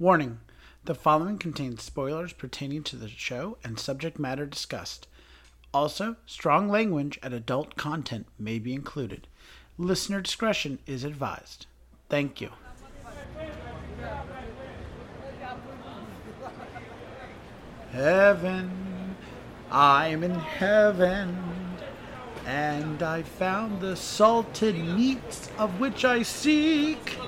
Warning the following contains spoilers pertaining to the show and subject matter discussed. Also, strong language and adult content may be included. Listener discretion is advised. Thank you. Heaven, I'm in heaven, and I found the salted meats of which I seek,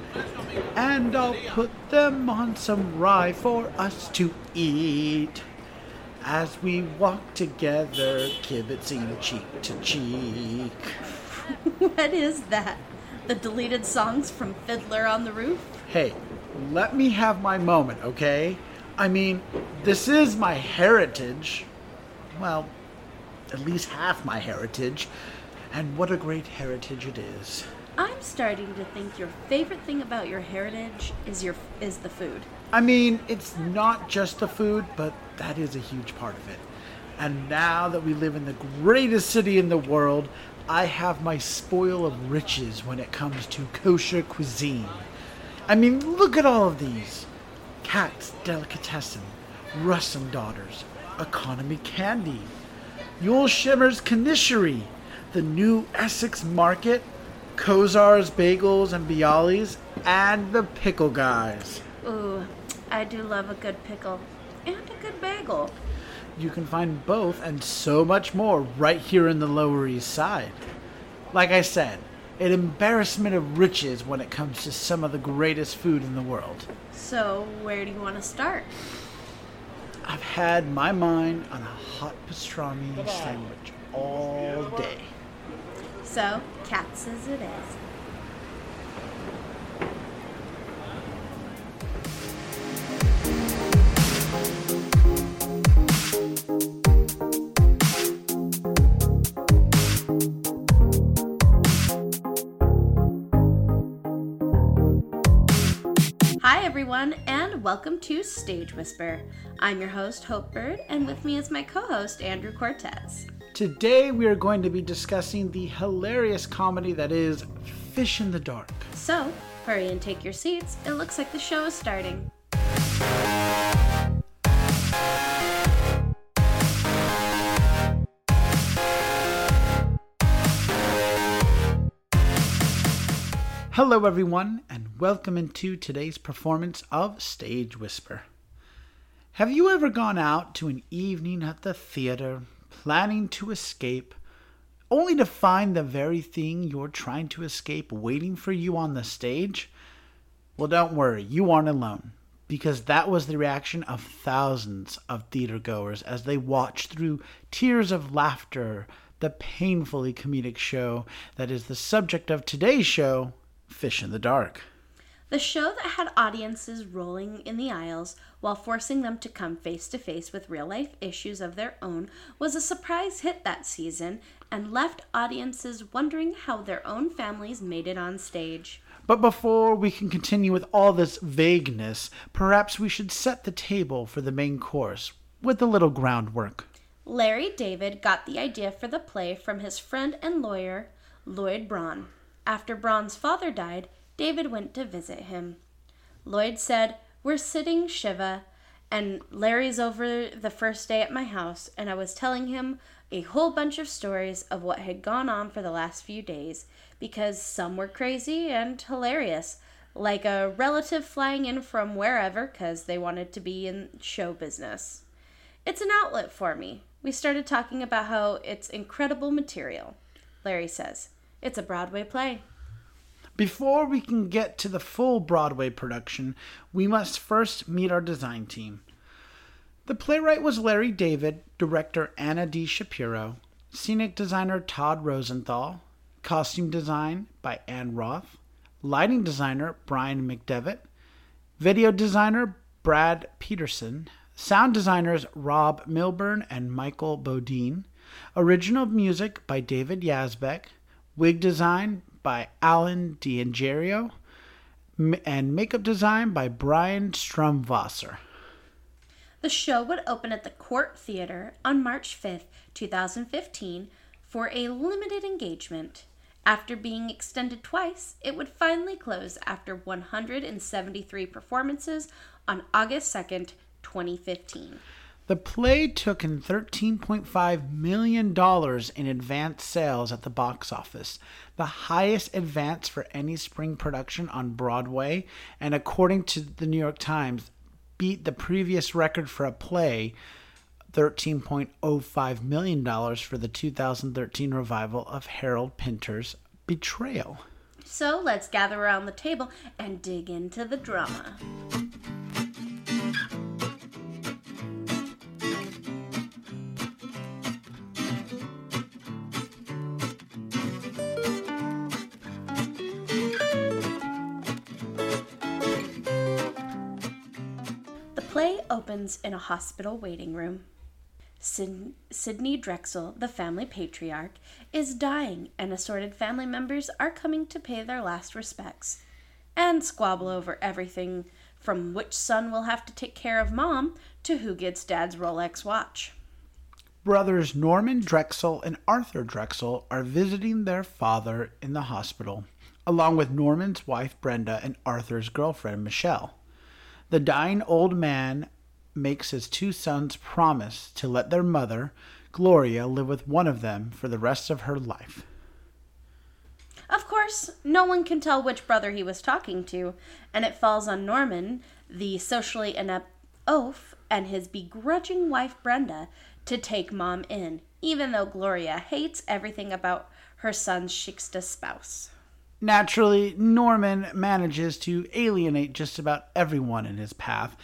and I'll put them on some rye for us to eat. As we walk together, kibitzing cheek to cheek. what is that? The deleted songs from Fiddler on the Roof? Hey, let me have my moment, okay? I mean, this is my heritage. Well, at least half my heritage. And what a great heritage it is. I'm starting to think your favorite thing about your heritage is your is the food. I mean, it's not just the food, but that is a huge part of it. And now that we live in the greatest city in the world, I have my spoil of riches when it comes to kosher cuisine. I mean, look at all of these. Katz's Delicatessen, Russ & Daughters, Economy Candy, Yonah Schimmel's Knishery, the new Essex Market, Kossar's Bagels and Bialys, and the Pickle Guys. Ooh, I do love a good pickle and a good bagel. You can find both and so much more right here in the Lower East Side. Like I said, an embarrassment of riches when it comes to some of the greatest food in the world. So, where do you want to start? I've had my mind on a hot pastrami sandwich all day. So, Katz's it is. Welcome to Stage Whisper. I'm your host, Hope Bird, and with me is my co host, Andrew Cortez. Today we are going to be discussing the hilarious comedy that is Fish in the Dark. So, hurry and take your seats. It looks like the show is starting. Hello, everyone, and welcome into today's performance of Stage Whisper. Have you ever gone out to an evening at the theater, planning to escape, only to find the very thing you're trying to escape waiting for you on the stage? Well, don't worry, you aren't alone, because that was the reaction of thousands of theater goers as they watched through tears of laughter the painfully comedic show that is the subject of today's show, Fish in the Dark. The show that had audiences rolling in the aisles while forcing them to come face to face with real life issues of their own was a surprise hit that season and left audiences wondering how their own families made it on stage. But before we can continue with all this vagueness, perhaps we should set the table for the main course with a little groundwork. Larry David got the idea for the play from his friend and lawyer, Lloyd Braun. After Braun's father died, David went to visit him. Lloyd said, We're sitting Shiva, and Larry's over the first day at my house, and I was telling him a whole bunch of stories of what had gone on for the last few days, because some were crazy and hilarious, like a relative flying in from wherever because they wanted to be in show business. It's an outlet for me. We started talking about how it's incredible material. Larry says, It's a Broadway play. Before we can get to the full Broadway production, we must first meet our design team. The playwright was Larry David, director Anna D. Shapiro, scenic designer Todd Rosenthal, costume design by Ann Roth, lighting designer Brian MacDevitt, video designer Brad Peterson, sound designers Rob Milburn and Michael Bodeen, original music by David Yazbek, wig design by Alan D'Angerio, and makeup design by Brian Strumwasser. The show would open at the Cort Theater on March 5th, 2015, for a limited engagement. After being extended twice, it would finally close after 173 performances on August 2nd, 2015. The play took in $13.5 million in advance sales at the box office, the highest advance for any spring production on Broadway, and according to the New York Times, beat the previous record for a play, $13.05 million for the 2013 revival of Harold Pinter's Betrayal. So let's gather around the table and dig into the drama. In a hospital waiting room. Syd- Sidney Drexel, the family patriarch, is dying, and assorted family members are coming to pay their last respects and squabble over everything from which son will have to take care of mom to who gets dad's Rolex watch. Brothers Norman Drexel and Arthur Drexel are visiting their father in the hospital, along with Norman's wife Brenda and Arthur's girlfriend Michelle. The dying old man makes his two sons promise to let their mother, Gloria, live with one of them for the rest of her life. Of course, no one can tell which brother he was talking to, and it falls on Norman, the socially inept oaf, and his begrudging wife Brenda to take mom in, even though Gloria hates everything about her son's Shiksa spouse. Naturally, Norman manages to alienate just about everyone in his path,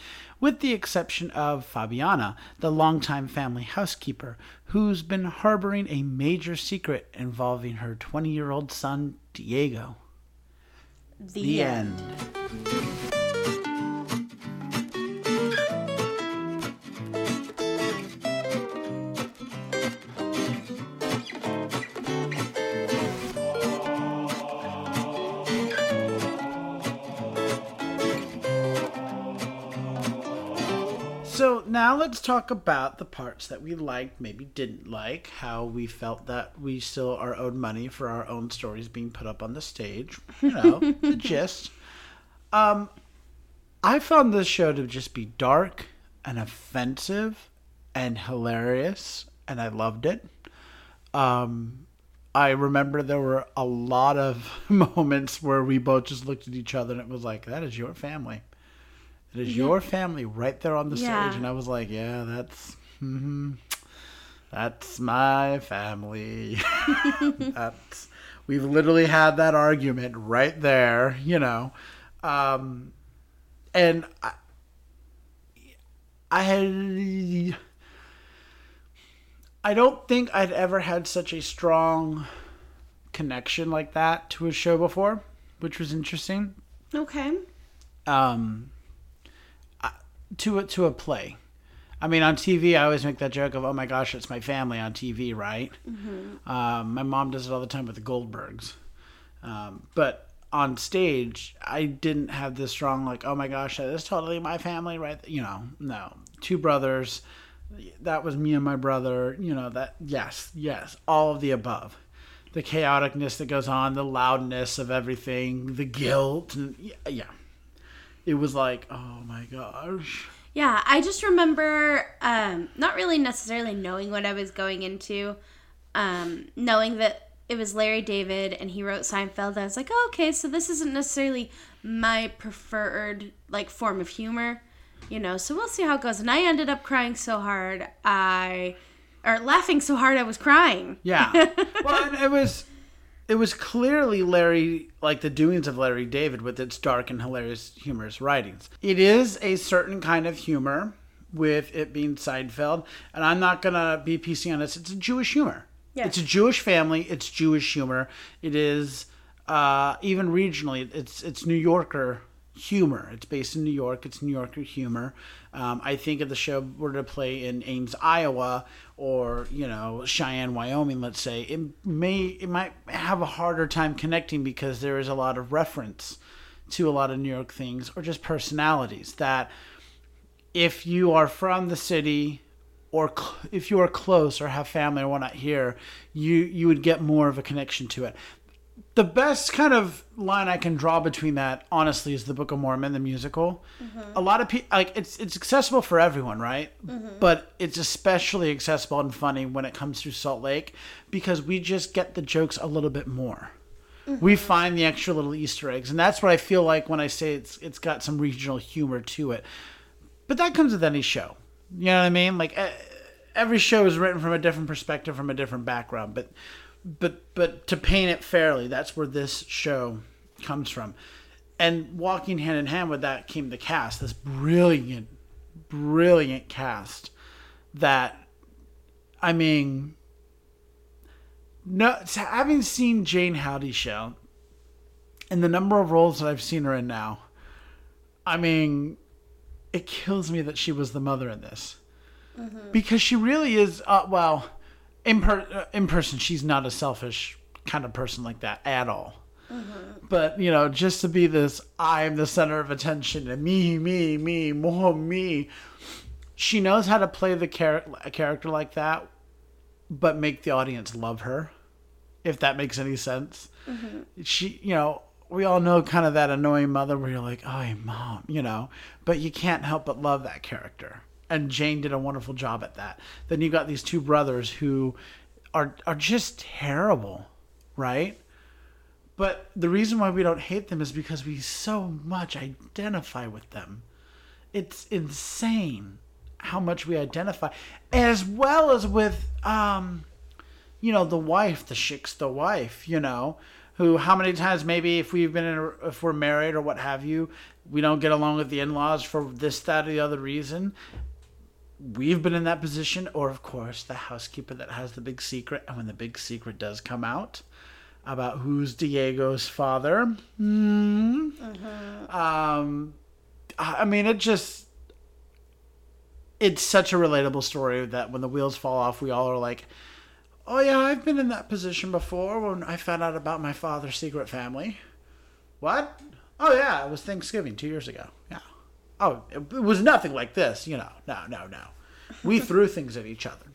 with the exception of Fabiana, the longtime family housekeeper, who's been harboring a major secret involving her 20 year old son, Diego. The, The end. end. So now let's talk about the parts that we liked, maybe didn't like, how we felt that we still are owed money for our own stories being put up on the stage. You know, the gist. Um, I found this show to just be dark and offensive and hilarious, and I loved it. Um, I remember there were a lot of moments where we both just looked at each other and it was like, that is your family. It is your family right there on the Yeah. stage. And I was like, yeah, that's, hmm that's my family. that's, we've literally had that argument right there, you know. Um, and I, I had, I don't think I'd ever had such a strong connection like that to a show before, which was interesting. Okay. Um, to a, to a play. I mean, on TV, I always make that joke of, "Oh my gosh, it's my family on TV," right? Um, my mom does it all the time with the Goldbergs, um, but on stage, I didn't have this strong like, "Oh my gosh, that is totally my family," right? You know, no, two brothers. That was me and my brother. You know that. Yes, yes, all of the above. The chaoticness that goes on, the loudness of everything, the guilt, and yeah, yeah. It was like, oh my gosh. Yeah, I just remember um, not really necessarily knowing what I was going into, um, knowing that it was Larry David and he wrote Seinfeld. I was like, oh, okay, so this isn't necessarily my preferred like form of humor, you know. So we'll see how it goes. And I ended up crying so hard, I or laughing so hard I was crying. Yeah. well, and it was it was clearly Larry like the doings of Larry David with its dark and hilarious humorous writings. It is a certain kind of humor with it being Seinfeld, and I'm not gonna be PC on this. It's a Jewish humor. Yeah. It's a Jewish family. It's Jewish humor. It is uh, even regionally. It's it's New Yorker humor. It's based in New York. It's New Yorker humor. Um, I think if the show were to play in Ames, Iowa, or you know Cheyenne, Wyoming, let's say, it may it might have a harder time connecting because there is a lot of reference to a lot of New York things or just personalities that if you are from the city or cl- if you are close or have family or whatnot here, you you would get more of a connection to it. The best kind of line I can draw between that, honestly, is the Book of Mormon, the musical. Mm-hmm. A lot of people like it's it's accessible for everyone, right? Mm-hmm. But it's especially accessible and funny when it comes to Salt Lake because we just get the jokes a little bit more. We mm-hmm. find the extra little Easter eggs, and that's what I feel like when I say it's it's got some regional humor to it. But that comes with any show. You know what I mean? Like every show is written from a different perspective, from a different background. But but but to paint it fairly, that's where this show comes from. And walking hand in hand with that came the cast, this brilliant, brilliant cast that I mean no having seen Jayne Houdyshell and the number of roles that I've seen her in now, I mean it kills me that she was the mother in this. Because she really is uh, well in per- uh, in person she's not a selfish kind of person like that at all. But you know, just to be this, I'm the center of attention, and me, me, me, more me. She knows how to play the char- a character like that, but make the audience love her, if that makes any sense. She, you know, we all know kind of that annoying mother where you're like, "Oh, mom," you know, but you can't help but love that character. And Jayne did a wonderful job at that. Then you got these two brothers who are are just terrible, right? But the reason why we don't hate them is because we so much identify with them. It's insane how much we identify, as well as with, um, you know, the wife, the chick's the wife, you know, who how many times maybe if we've been in, a, if we're married or what have you, we don't get along with the in-laws for this, that, or the other reason. We've been in that position, or of course, the housekeeper that has the big secret, and when the big secret does come out, about who's Diego's father. Hmm. Um, I I mean, it just. It's such a relatable story that when the wheels fall off, we all are like, oh, yeah, I've been in that position before when I found out about my father's secret family. What? Oh, yeah, it was Thanksgiving two years ago. Yeah. Oh, it, was nothing like this, you know. No, no, no. We threw things at each other.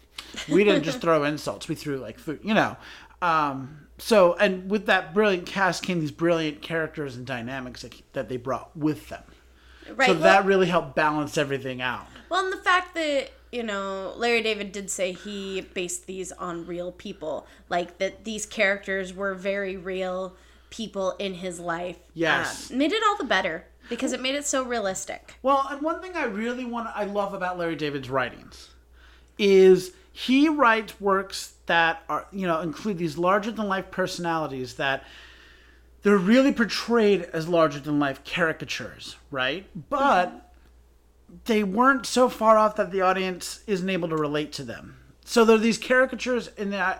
We didn't just throw insults, we threw like food, you know. Um, so, and with that brilliant cast came these brilliant characters and dynamics that, that they brought with them. Right. So well, that really helped balance everything out. well, and the fact that you know Larry David did say he based these on real people, like that these characters were very real people in his life. Yes. um, made it all the better because it made it so realistic. Well, and one thing I really want I love about Larry David's writings is he writes works that are, you know, include these larger than life personalities that they're really portrayed as larger than life caricatures, right? But they weren't so far off that the audience isn't able to relate to them. So they're these caricatures in the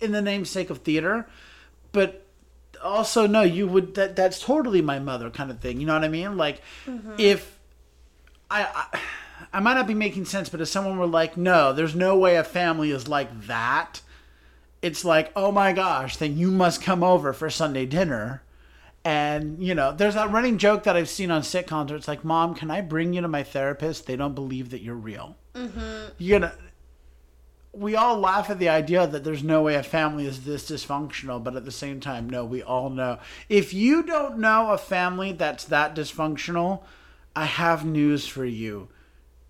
in the namesake of theater, but also no, you would that that's totally my mother kind of thing. You know what I mean? Like if I, I I might not be making sense, but if someone were like, no, there's no way a family is like that. It's like, oh my gosh, then you must come over for Sunday dinner. And, you know, there's that running joke that I've seen on sitcoms where it's like, Mom, can I bring you to my therapist? They don't believe that you're real. Mm-hmm. You're going to. We all laugh at the idea that there's no way a family is this dysfunctional, but at the same time, no, we all know. If you don't know a family that's that dysfunctional, I have news for you.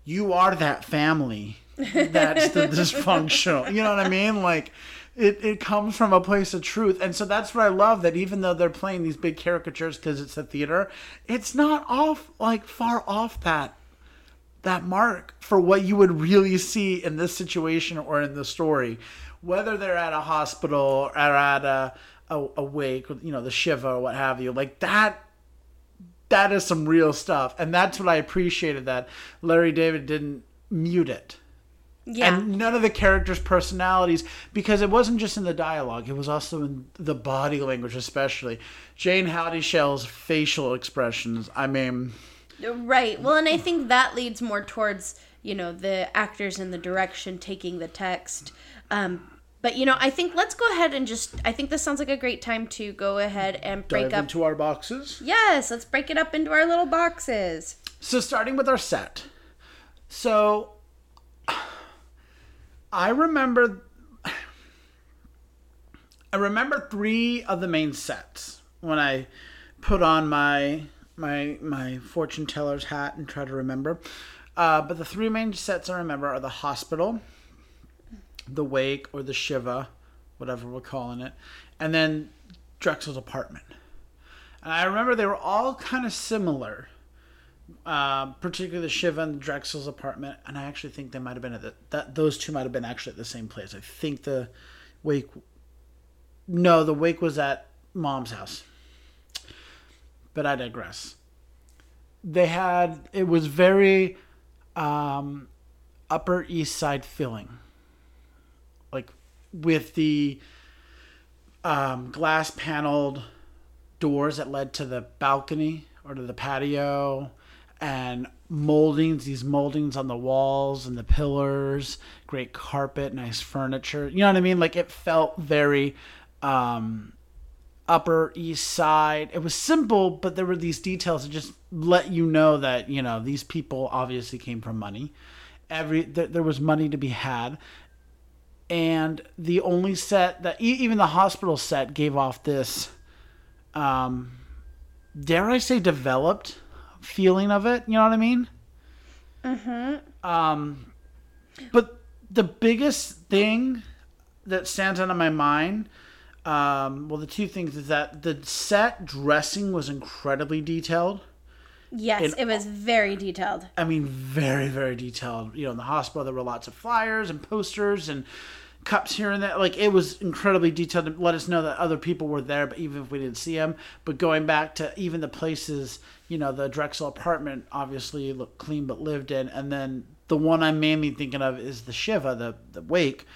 You are that family that's the dysfunctional. You know what I mean? Like it, it comes from a place of truth. And so that's what I love that even though they're playing these big caricatures because it's a theater, it's not off like far off that that mark for what you would really see in this situation or in the story. Whether they're at a hospital or at a a, a wake, you know, the Shiva or what have you, like that that is some real stuff. And that's what I appreciated that Larry David didn't mute it. Yeah. And none of the characters' personalities, because it wasn't just in the dialogue, it was also in the body language, especially. Jayne Houdyshell's facial expressions. I mean, Right. Well, and I think that leads more towards, you know, the actors and the direction taking the text. Um, but, you know, I think let's go ahead and just, I think this sounds like a great time to go ahead and break dive up. into our boxes. yes, let's break it up into our little boxes. So, starting with our set. So, I remember. I remember three of the main sets when I put on my my my fortune teller's hat and try to remember. Uh, but the three main sets I remember are the hospital, the wake or the shiva, whatever we're calling it, and then Drexel's apartment. And I remember they were all kind of similar, uh, particularly the shiva and Drexel's apartment. And I actually think they might have been at the, that those two might have been actually at the same place. I think the wake. No, the wake was at mom's house. But I digress. They had it was very um, Upper East Side feeling, like with the um, glass paneled doors that led to the balcony or to the patio and moldings these moldings on the walls and the pillars great carpet nice furniture. You know what i mean? Like it felt very um, upper east side. It was simple but there were these details that just let you know that you know these people obviously came from money. Every th- there was money to be had. And the only set that e- even the hospital set gave off this um dare i say developed feeling of it you know what i mean? Mm-hmm. Um but the biggest thing that stands out in my mind um well the two things is that the set dressing was incredibly detailed Yes, it was very detailed. I mean, very, very detailed. You know, in the hospital, there were lots of flyers and posters and cups here and there. Like, it was incredibly detailed to let us know that other people were there, but even if we didn't see them. But going back to even the places, you know, the Drexel apartment obviously looked clean but lived in. And then the one I'm mainly thinking of is the Shiva, the, the wake.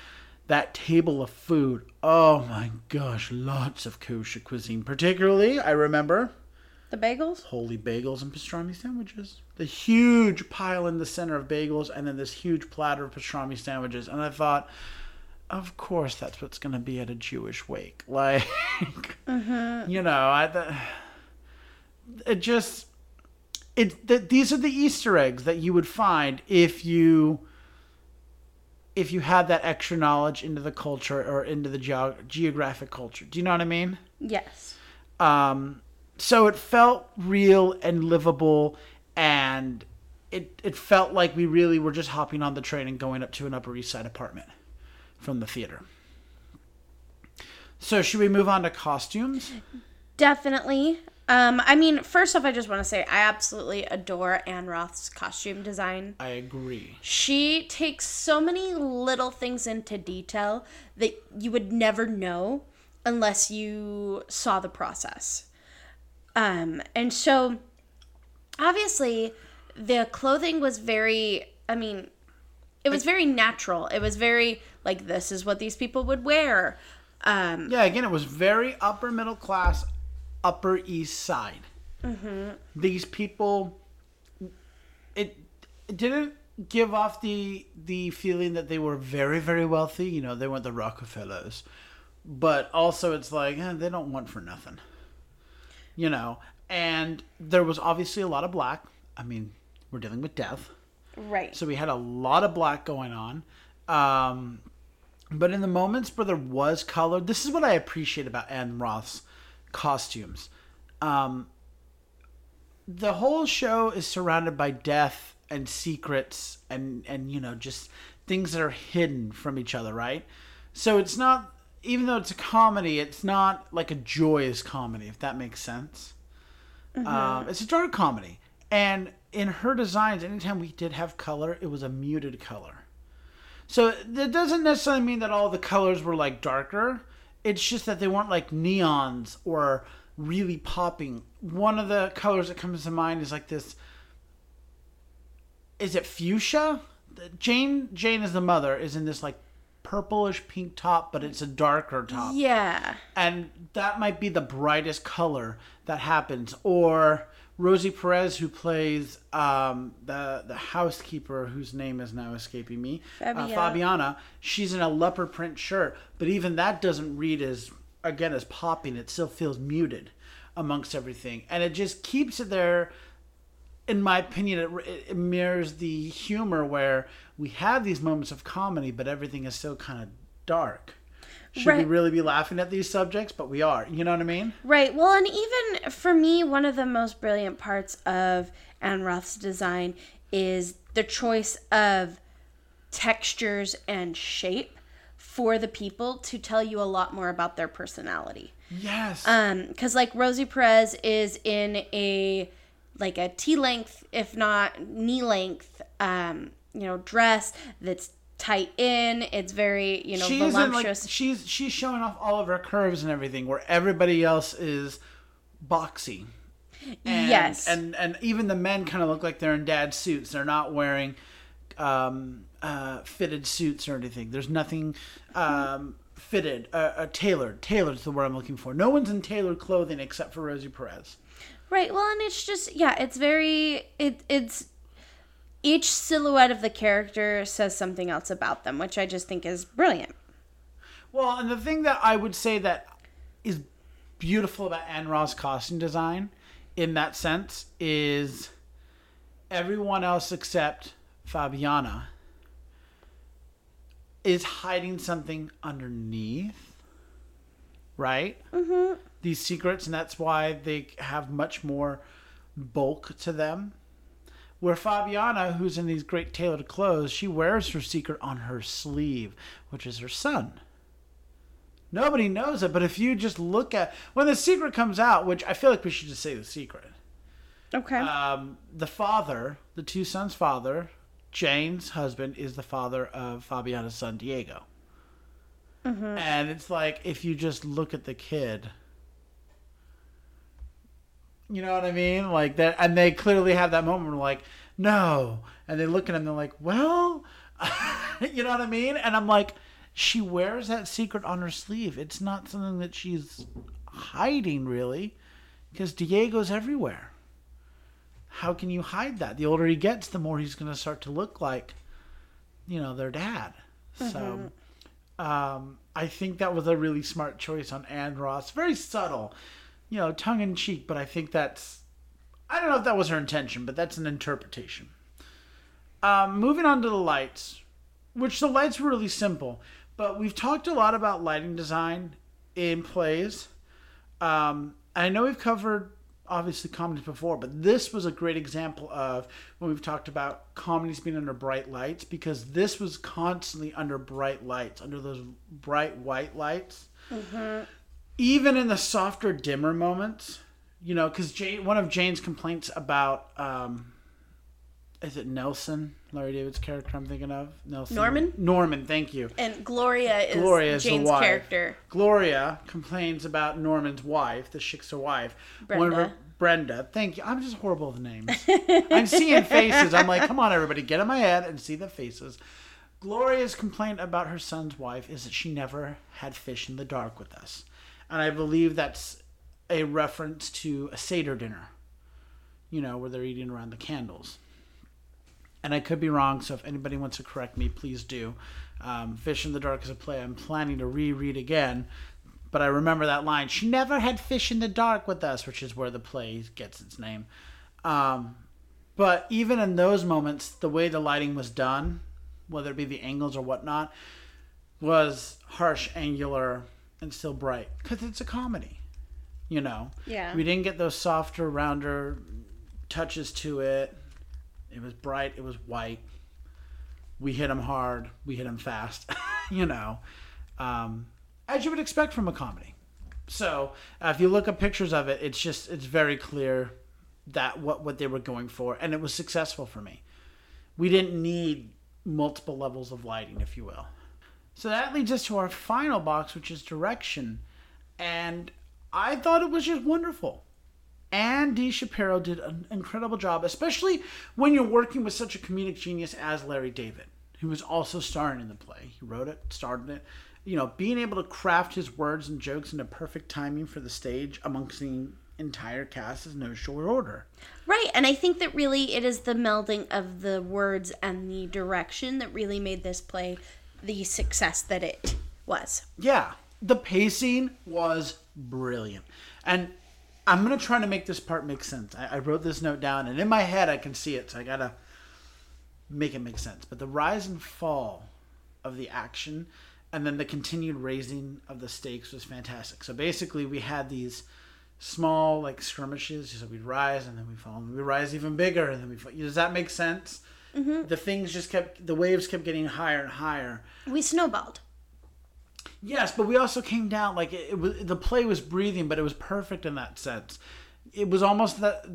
That table of food. Oh my gosh, lots of kosher cuisine. Particularly, I remember The bagels? holy bagels and pastrami sandwiches. The huge pile in the center of bagels, and then this huge platter of pastrami sandwiches. And I thought, of course, that's what's going to be at a Jewish wake. Like, mm-hmm. you know, I it just it th- these are the Easter eggs that you would find if you if you had that extra knowledge into the culture or into the geog- geographic culture. Do you know what I mean? Yes. Um, so it felt real and livable, and it it felt like we really were just hopping on the train and going up to an Upper East Side apartment from the theater. So should we move on to costumes? Definitely. Um, I mean, first off, I just want to say I absolutely adore Ann Roth's costume design. I agree. She takes so many little things into detail that you would never know unless you saw the process. Um, and so, obviously, the clothing was very, I mean, it was very natural. It was very, like, this is what these people would wear. Um, Yeah, again, it was very upper middle class, Upper East Side. These people, it, it didn't give off the the feeling that they were very very wealthy. You know, they weren't the Rockefellers, but also it's like eh, they don't want for nothing. You know, and there was obviously a lot of black. I mean, we're dealing with death. right. So we had a lot of black going on. Um, but in the moments where there was color, this is what I appreciate about Ann Roth's costumes. Um, the whole show is surrounded by death and secrets and, and, you know, just things that are hidden from each other, right? So it's not, even though it's a comedy, it's not like a joyous comedy, if that makes sense. Um, it's a dark comedy. And in her designs, anytime we did have color, it was a muted color. So that doesn't necessarily mean that all the colors were like darker. It's just that they weren't like neons or really popping. One of the colors that comes to mind is like this. Is it fuchsia? Jayne Jayne is the mother is in this like purplish pink top, but it's a darker top Yeah. and that might be the brightest color that happens. Or Rosie Perez, who plays um, the the housekeeper, whose name is now escaping me, uh, Fabiana. Fabiana. She's in a leopard print shirt, but even that doesn't read as again as popping. It still feels muted amongst everything, and it just keeps it there in my opinion, it, it mirrors the humor where we have these moments of comedy, but everything is still kind of dark. Should we really be laughing at these subjects? But we are. You know what I mean? Right. Well, and even for me, one of the most brilliant parts of Ann Roth's design is the choice of textures and shape for the people to tell you a lot more about their personality. Yes. Um, because like Rosie Perez is in a like a T length, if not knee length, um, you know, dress that's tight in. It's very you know she isn't like voluptuous. she's she's showing off all of her curves and everything, where everybody else is boxy. And, Yes. and and even the men kind of look like they're in dad suits. They're not wearing um, uh, fitted suits or anything. There's nothing um, fitted, uh, uh, tailored. Tailored's the word I'm looking for. No one's in tailored clothing except for Rosie Perez. Right. Well, and it's just yeah, it's very it it's each silhouette of the character says something else about them, which I just think is brilliant. Well, and the thing that I would say that is beautiful about Ann Roth's costume design in that sense is everyone else except Fabiana is hiding something underneath, right? Mm-hmm. These secrets, and that's why they have much more bulk to them. Where Fabiana, who's in these great tailored clothes, she wears her secret on her sleeve, which is her son. Nobody knows it, but if you just look at when the secret comes out, which I feel like we should just say the secret. Okay. Um, the father, the two sons' father, Jayne's husband, is the father of Fabiana's son Diego. Mm-hmm. And it's like if you just look at the kid, you know what I mean? Like that, and they clearly have that moment where like, no, and they look at him, they're like, well, you know what I mean? And I'm like, she wears that secret on her sleeve. It's not something that she's hiding really, because Diego's everywhere. How can you hide that? The older he gets, the more he's going to start to look like, you know, their dad. So, um, I think that was a really smart choice on Ann Roth's. Very subtle, you know, tongue in cheek, but I think that's. I don't know if that was her intention, but that's an interpretation. Um, moving on to the lights, which the lights were really simple, but we've talked a lot about lighting design in plays. Um, I know we've covered obviously comedies before, but this was a great example of when we've talked about comedies being under bright lights because this was constantly under bright lights, under those bright white lights. Even in the softer, dimmer moments, you know, because Jayne, one of Jayne's complaints about, um, is it Nelson, Larry David's character? I'm thinking of Nelson. Norman? Norman, thank you. and Gloria is Gloria is the Jayne's wife. character. Gloria complains about Norman's wife, the Shiksa wife. One of her, Brenda. Brenda. Thank you. I'm just horrible with names. I'm seeing faces. I'm like, come on, everybody, get in my head and see the faces. Gloria's complaint about her son's wife is that she never had fish in the dark with us. And I believe that's a reference to a Seder dinner, you know, where they're eating around the candles and I could be wrong. So if anybody wants to correct me, please do. Um, Fish in the Dark is a play I'm planning to reread again, but I remember that line. She never had fish in the dark with us, which is where the play gets its name. Um, but even in those moments, the way the lighting was done, whether it be the angles or whatnot, was harsh, angular, and still bright because it's a comedy. You know, Yeah. we didn't get those softer, rounder touches to it. It was bright. It was white. We hit them hard. We hit them fast. you know, um, as you would expect from a comedy. So uh, if you look up pictures of it, it's just it's very clear that what what they were going for, and it was successful for me. We didn't need multiple levels of lighting, if you will. So that leads us to our final box, which is direction, and I thought it was just wonderful. Anna D. Shapiro did an incredible job, especially when you're working with such a comedic genius as Larry David, who was also starring in the play. He wrote it, starred in it. You know, being able to craft his words and jokes into perfect timing for the stage amongst the entire cast is no short order. Right, and I think that really it is the melding of the words and the direction that really made this play the success that it was. Yeah, the pacing was brilliant. And I'm going to try to make this part make sense. I, I wrote this note down, and in my head, I can see it, so I got to make it make sense. But the rise and fall of the action and then the continued raising of the stakes was fantastic. So basically, we had these small like skirmishes. So we'd rise and then we fall, and we rise even bigger, and then we fall. Does that make sense? Mm-hmm. The things just kept the waves kept getting higher and higher. We snowballed. Yes, but we also came down like it, it was the play was breathing, but it was perfect in that sense. It was almost that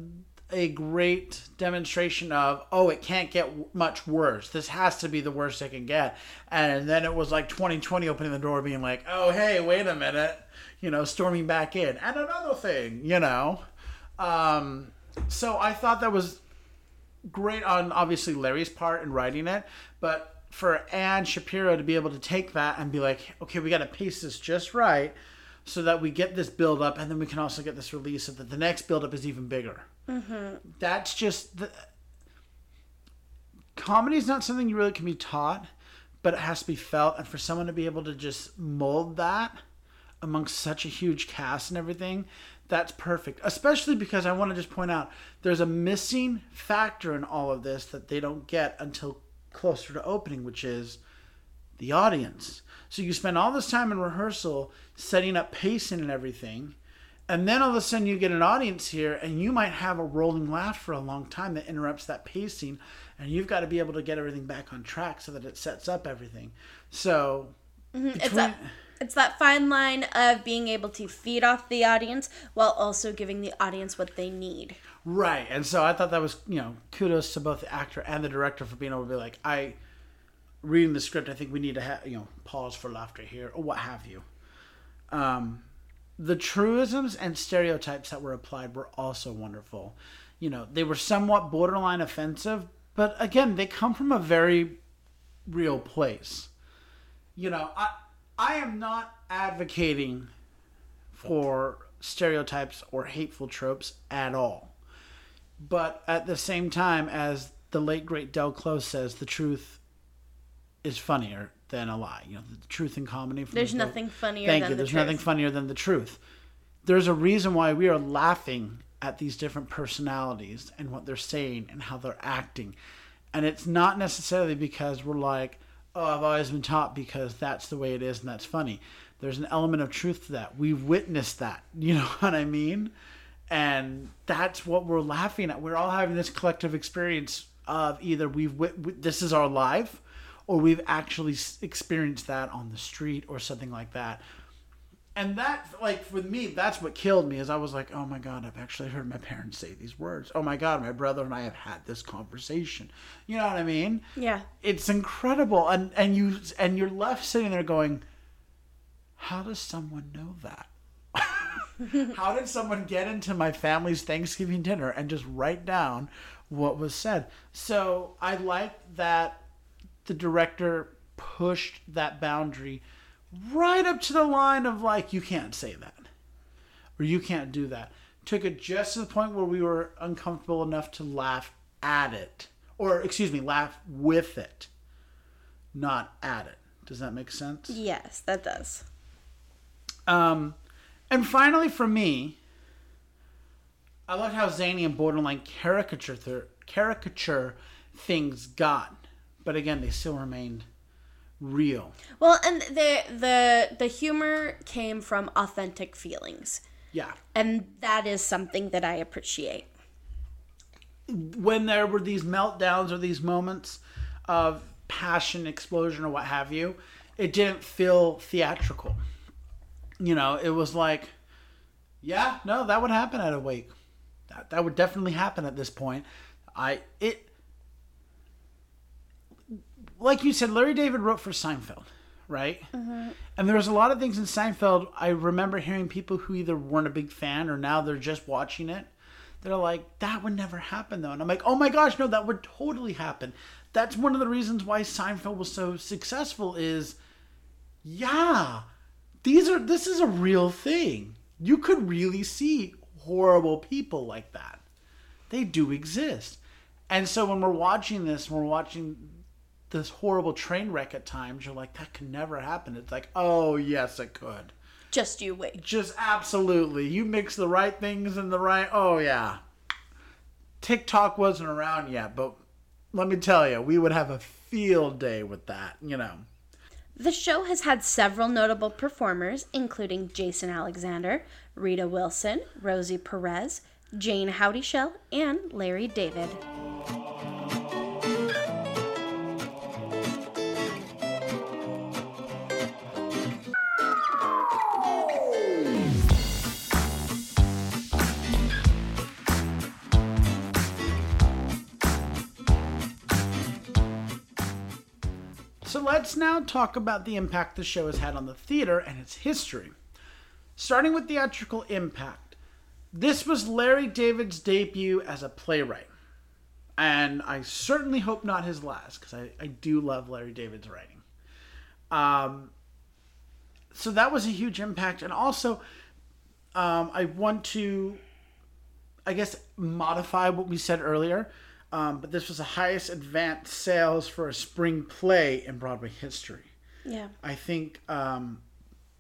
a great demonstration of oh it can't get much worse this has to be the worst it can get and then it was like 2020 opening the door being like oh hey wait a minute you know storming back in and another thing you know um, so i thought that was great on obviously larry's part in writing it but for anna shapiro to be able to take that and be like okay we got to pace this just right so that we get this build up and then we can also get this release so that the next build up is even bigger Mm-hmm. that's just the comedy is not something you really can be taught but it has to be felt and for someone to be able to just mold that amongst such a huge cast and everything that's perfect especially because i want to just point out there's a missing factor in all of this that they don't get until closer to opening which is the audience. So you spend all this time in rehearsal setting up pacing and everything and then all of a sudden you get an audience here and you might have a rolling laugh for a long time that interrupts that pacing and you've got to be able to get everything back on track so that it sets up everything. So mm-hmm. It's that, it's that fine line of being able to feed off the audience while also giving the audience what they need. right and so i thought that was you know kudos to both the actor and the director for being able to be like i reading the script i think we need to have you know pause for laughter here or what have you um the truisms and stereotypes that were applied were also wonderful. You know, they were somewhat borderline offensive, but again, they come from a very real place. You know, I I am not advocating for stereotypes or hateful tropes at all. But at the same time, as the late great Del Close says, the truth is funnier than a lie. You know, the truth in comedy. from There's the- nothing funnier Thank than you. the There's truth. nothing funnier than the truth. There's a reason why we are laughing at these different personalities and what they're saying and how they're acting. And it's not necessarily because we're like, oh, I've always been taught because that's the way it is and that's funny. There's an element of truth to that. We've witnessed that. You know what I mean? And that's what we're laughing at. We're all having this collective experience of either we've wit- this is our life or we've actually experienced that on the street or something like that and that like for me that's what killed me is i was like oh my god i've actually heard my parents say these words. Oh my god my brother and i have had this conversation. You know what i mean? Yeah. it's incredible. And and you and you're left sitting there going how does someone know that? How did someone get into my family's thanksgiving dinner and just write down what was said? So i like that the director pushed that boundary right up to the line of like you can't say that. Or you can't do that. Took it just to the point where we were uncomfortable enough to laugh at it. Or excuse me laugh with it. Not at it. Does that make sense? Yes, that does. um and finally for me i loved how zany and borderline caricature th- caricature things got. But again they still remained real. Well, and the the the humor came from authentic feelings. yeah. And that is something that I appreciate. when there were these meltdowns or these moments of passion explosion or what have you it didn't feel theatrical. You know it was like yeah no that would happen at a wake. That, that would definitely happen at this point. I it like you said larry david wrote for seinfeld right mm-hmm. and there was a lot of things in seinfeld i remember hearing people who either weren't a big fan or now they're just watching it they're like, that would never happen though. And I'm like, oh my gosh, no, that would totally happen. That's one of the reasons why Seinfeld was so successful is yeah, these are this is a real thing. You could really see horrible people like that. They do exist. And so when we're watching this, when we're watching this horrible train wreck at times, you're like, that could never happen. It's like, oh yes, it could Just you wait. just absolutely you mix the right things in the right oh yeah tiktok wasn't around yet but let me tell you we would have a field day with that you know The show has had several notable performers, including Jason Alexander, Rita Wilson, Rosie Perez, Jayne Houdyshell, and Larry David. So let's now talk about the impact the show has had on the theater and its history. Starting with theatrical impact, this was Larry David's debut as a playwright. And I certainly hope not his last, because I, I do love Larry David's writing. Um, so that was a huge impact. And also, um, I want to, I guess, modify what we said earlier. Um, but this was the highest advanced sales for a spring play in Broadway history. Yeah. I think um,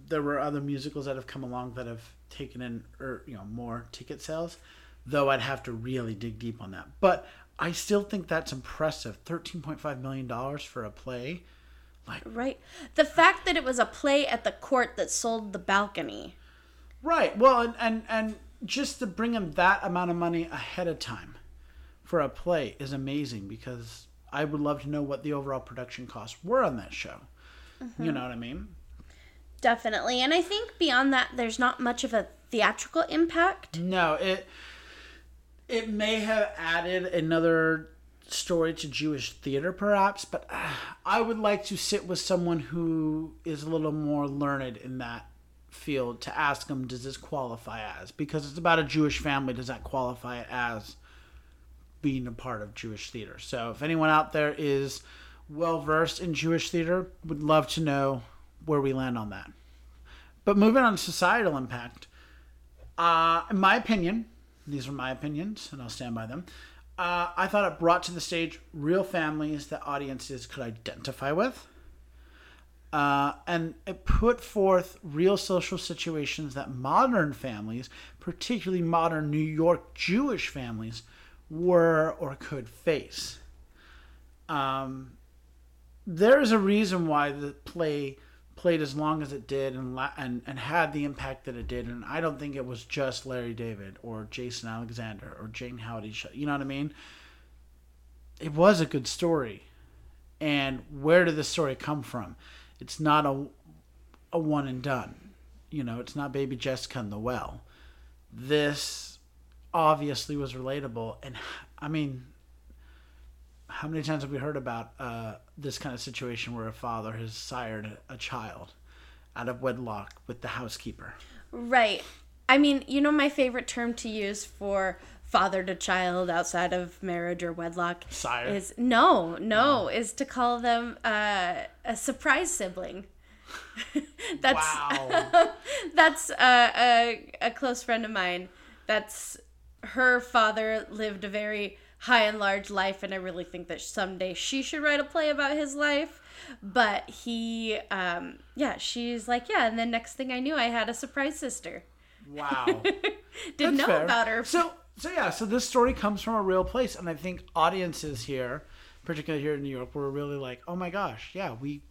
there were other musicals that have come along that have taken in or you know more ticket sales, though I'd have to really dig deep on that. But I still think that's impressive. Thirteen point five million dollars for a play, like Right. The fact that it was a play at the Cort that sold the balcony. right. Well, and and, and just to bring in that amount of money ahead of time for a play is amazing because I would love to know what the overall production costs were on that show. You know what I mean? Definitely. And I think beyond that, there's not much of a theatrical impact. No, it it may have added another story to Jewish theater, perhaps, but uh, I would like to sit with someone who is a little more learned in that field to ask them, does this qualify as? Because it's about a Jewish family, does that qualify it as being a part of Jewish theater? So if anyone out there is well versed in Jewish theater, would love to know where we land on that. But moving on to societal impact, uh, in my opinion, these are my opinions, and I'll stand by them. Uh, I thought it brought to the stage real families that audiences could identify with. Uh, and it put forth real social situations that modern families, particularly modern New York Jewish families, were or could face. Um, there's a reason why the play played as long as it did and, and and had the impact that it did and I don't think it was just Larry David or Jason Alexander or Jayne Howdy you know what I mean? It was a good story. And where did the story come from? It's not a a one and done. You know it's not baby Jessica in the well. This obviously was relatable and I mean how many times have we heard about uh, this kind of situation where a father has sired a child out of wedlock with the housekeeper? Right. I mean, you know, my favorite term to use for father to child outside of marriage or wedlock Sire. is no, no, is to call them uh, a surprise sibling. that's Wow. that's uh, a a close friend of mine. That's her father lived a very high and large life, and I really think that someday she should write a play about his life. But he, um, yeah, she's like, yeah, and then next thing I knew, I had a surprise sister. wow. Didn't That's know fair. about her. So, so yeah, so this story comes from a real place, and I think audiences here, particularly here in New York, were really like, "Oh my gosh, yeah, we,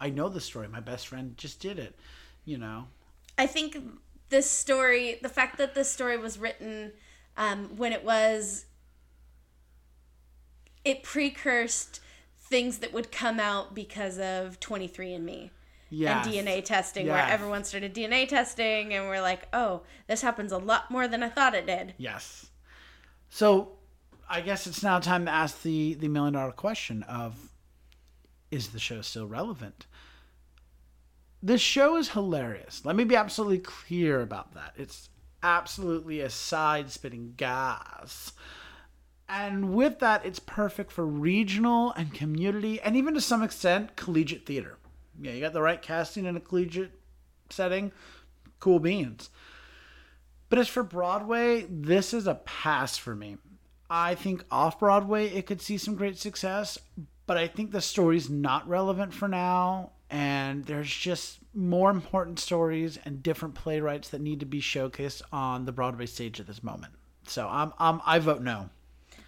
I know the story. My best friend just did it," you know. I think this story, the fact that this story was written um, when it was, it precursed things that would come out because of 23andMe Yeah. and DNA testing, where everyone started DNA testing, and we're like, oh, this happens a lot more than I thought it did. Yes. So, I guess it's now time to ask the the million dollar question of is the show still relevant? This show is hilarious. Let me be absolutely clear about that. It's absolutely a side spitting gas. And with that, it's perfect for regional and community and even to some extent collegiate theater. Yeah, you got the right casting in a collegiate setting, cool beans. But as for Broadway, this is a pass for me. I think off Broadway it could see some great success, but I think the story's not relevant for now, and there's just more important stories and different playwrights that need to be showcased on the Broadway stage at this moment. So I'm, I'm I vote no.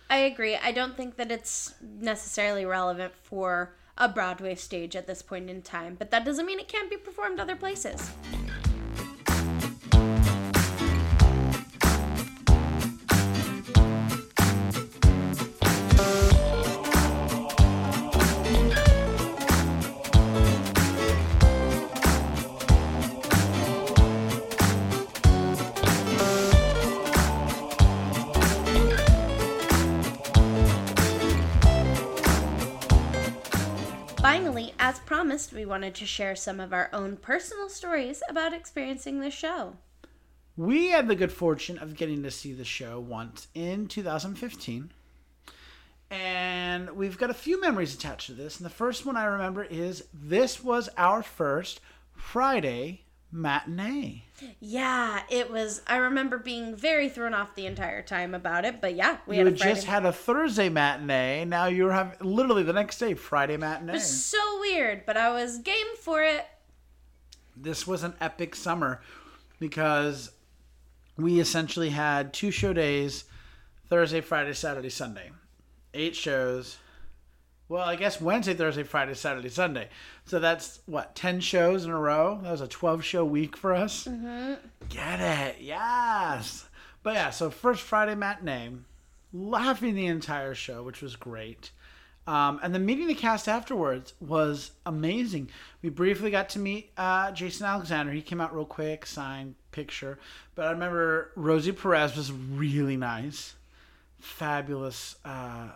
I agree. I don't think that it's necessarily relevant for a Broadway stage at this point in time, but that doesn't mean it can't be performed other places. Promised, we wanted to share some of our own personal stories about experiencing the show. We had the good fortune of getting to see the show once in 2015. And we've got a few memories attached to this. And the first one I remember is this was our first Friday matinee. Yeah, it was. I remember being very thrown off the entire time about it, but yeah, we You had just had a Thursday matinee. Now you're having literally the next day, Friday matinee. so weird, but I was game for it. this was an epic summer because we essentially had two show days Thursday, Friday, Saturday, Sunday. Eight shows. Well, I guess Wednesday, Thursday, Friday, Saturday, Sunday. So that's what, 10 shows in a row? That was a 12 show week for us. Mm-hmm. Get it. Yes. But yeah, so first Friday matinee, laughing the entire show, which was great. Um, and then meeting the cast afterwards was amazing. We briefly got to meet uh, Jason Alexander. He came out real quick, signed picture. But I remember Rosie Perez was really nice, fabulous, uh,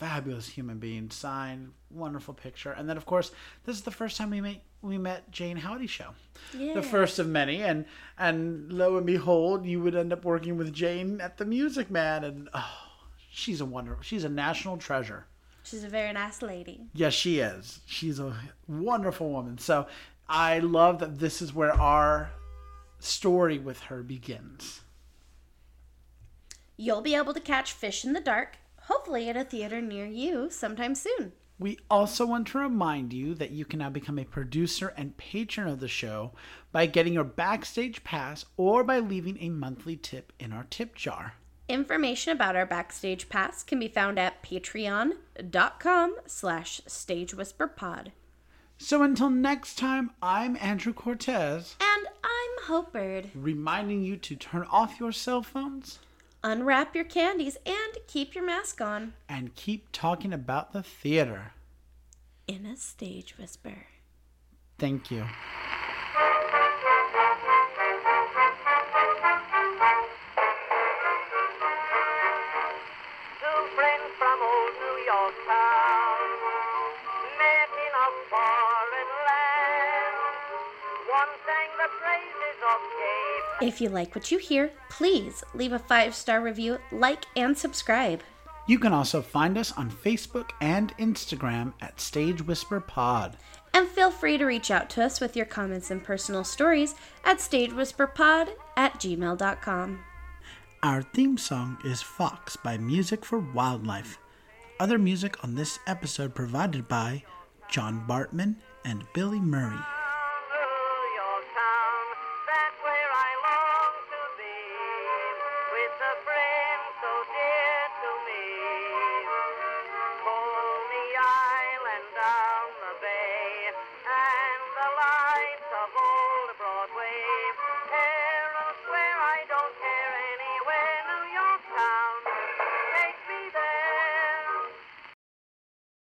fabulous human being. Signed, wonderful picture. And then of course, this is the first time we met we met Jayne Houdyshell, Yeah. the first of many. And and lo and behold, you would end up working with Jane at the Music Man, and oh, she's a wonder. She's a national treasure. She's a very nice lady. Yes, she is. She's a wonderful woman. So I love that this is where our story with her begins. You'll be able to catch Fish in the Dark, hopefully at a theater near you sometime soon. We also want to remind you that you can now become a producer and patron of the show by getting your backstage pass or by leaving a monthly tip in our tip jar. Information about our backstage pass can be found at patreon.com slash stagewhisperpod. So until next time, I'm Andrew Cortez, And I'm Hopebird. reminding you to turn off your cell phones Unwrap your candies and keep your mask on and keep talking about the theater. in a stage whisper. Thank you. If you like what you hear, please leave a five star review, like, and subscribe. You can also find us on Facebook and Instagram at Stage Whisper Pod. And feel free to reach out to us with your comments and personal stories at stagewhisperpod at gmail.com. Our theme song is Fox by Music for Wildlife. Other music on this episode provided by John Bartmann and Billy Murray.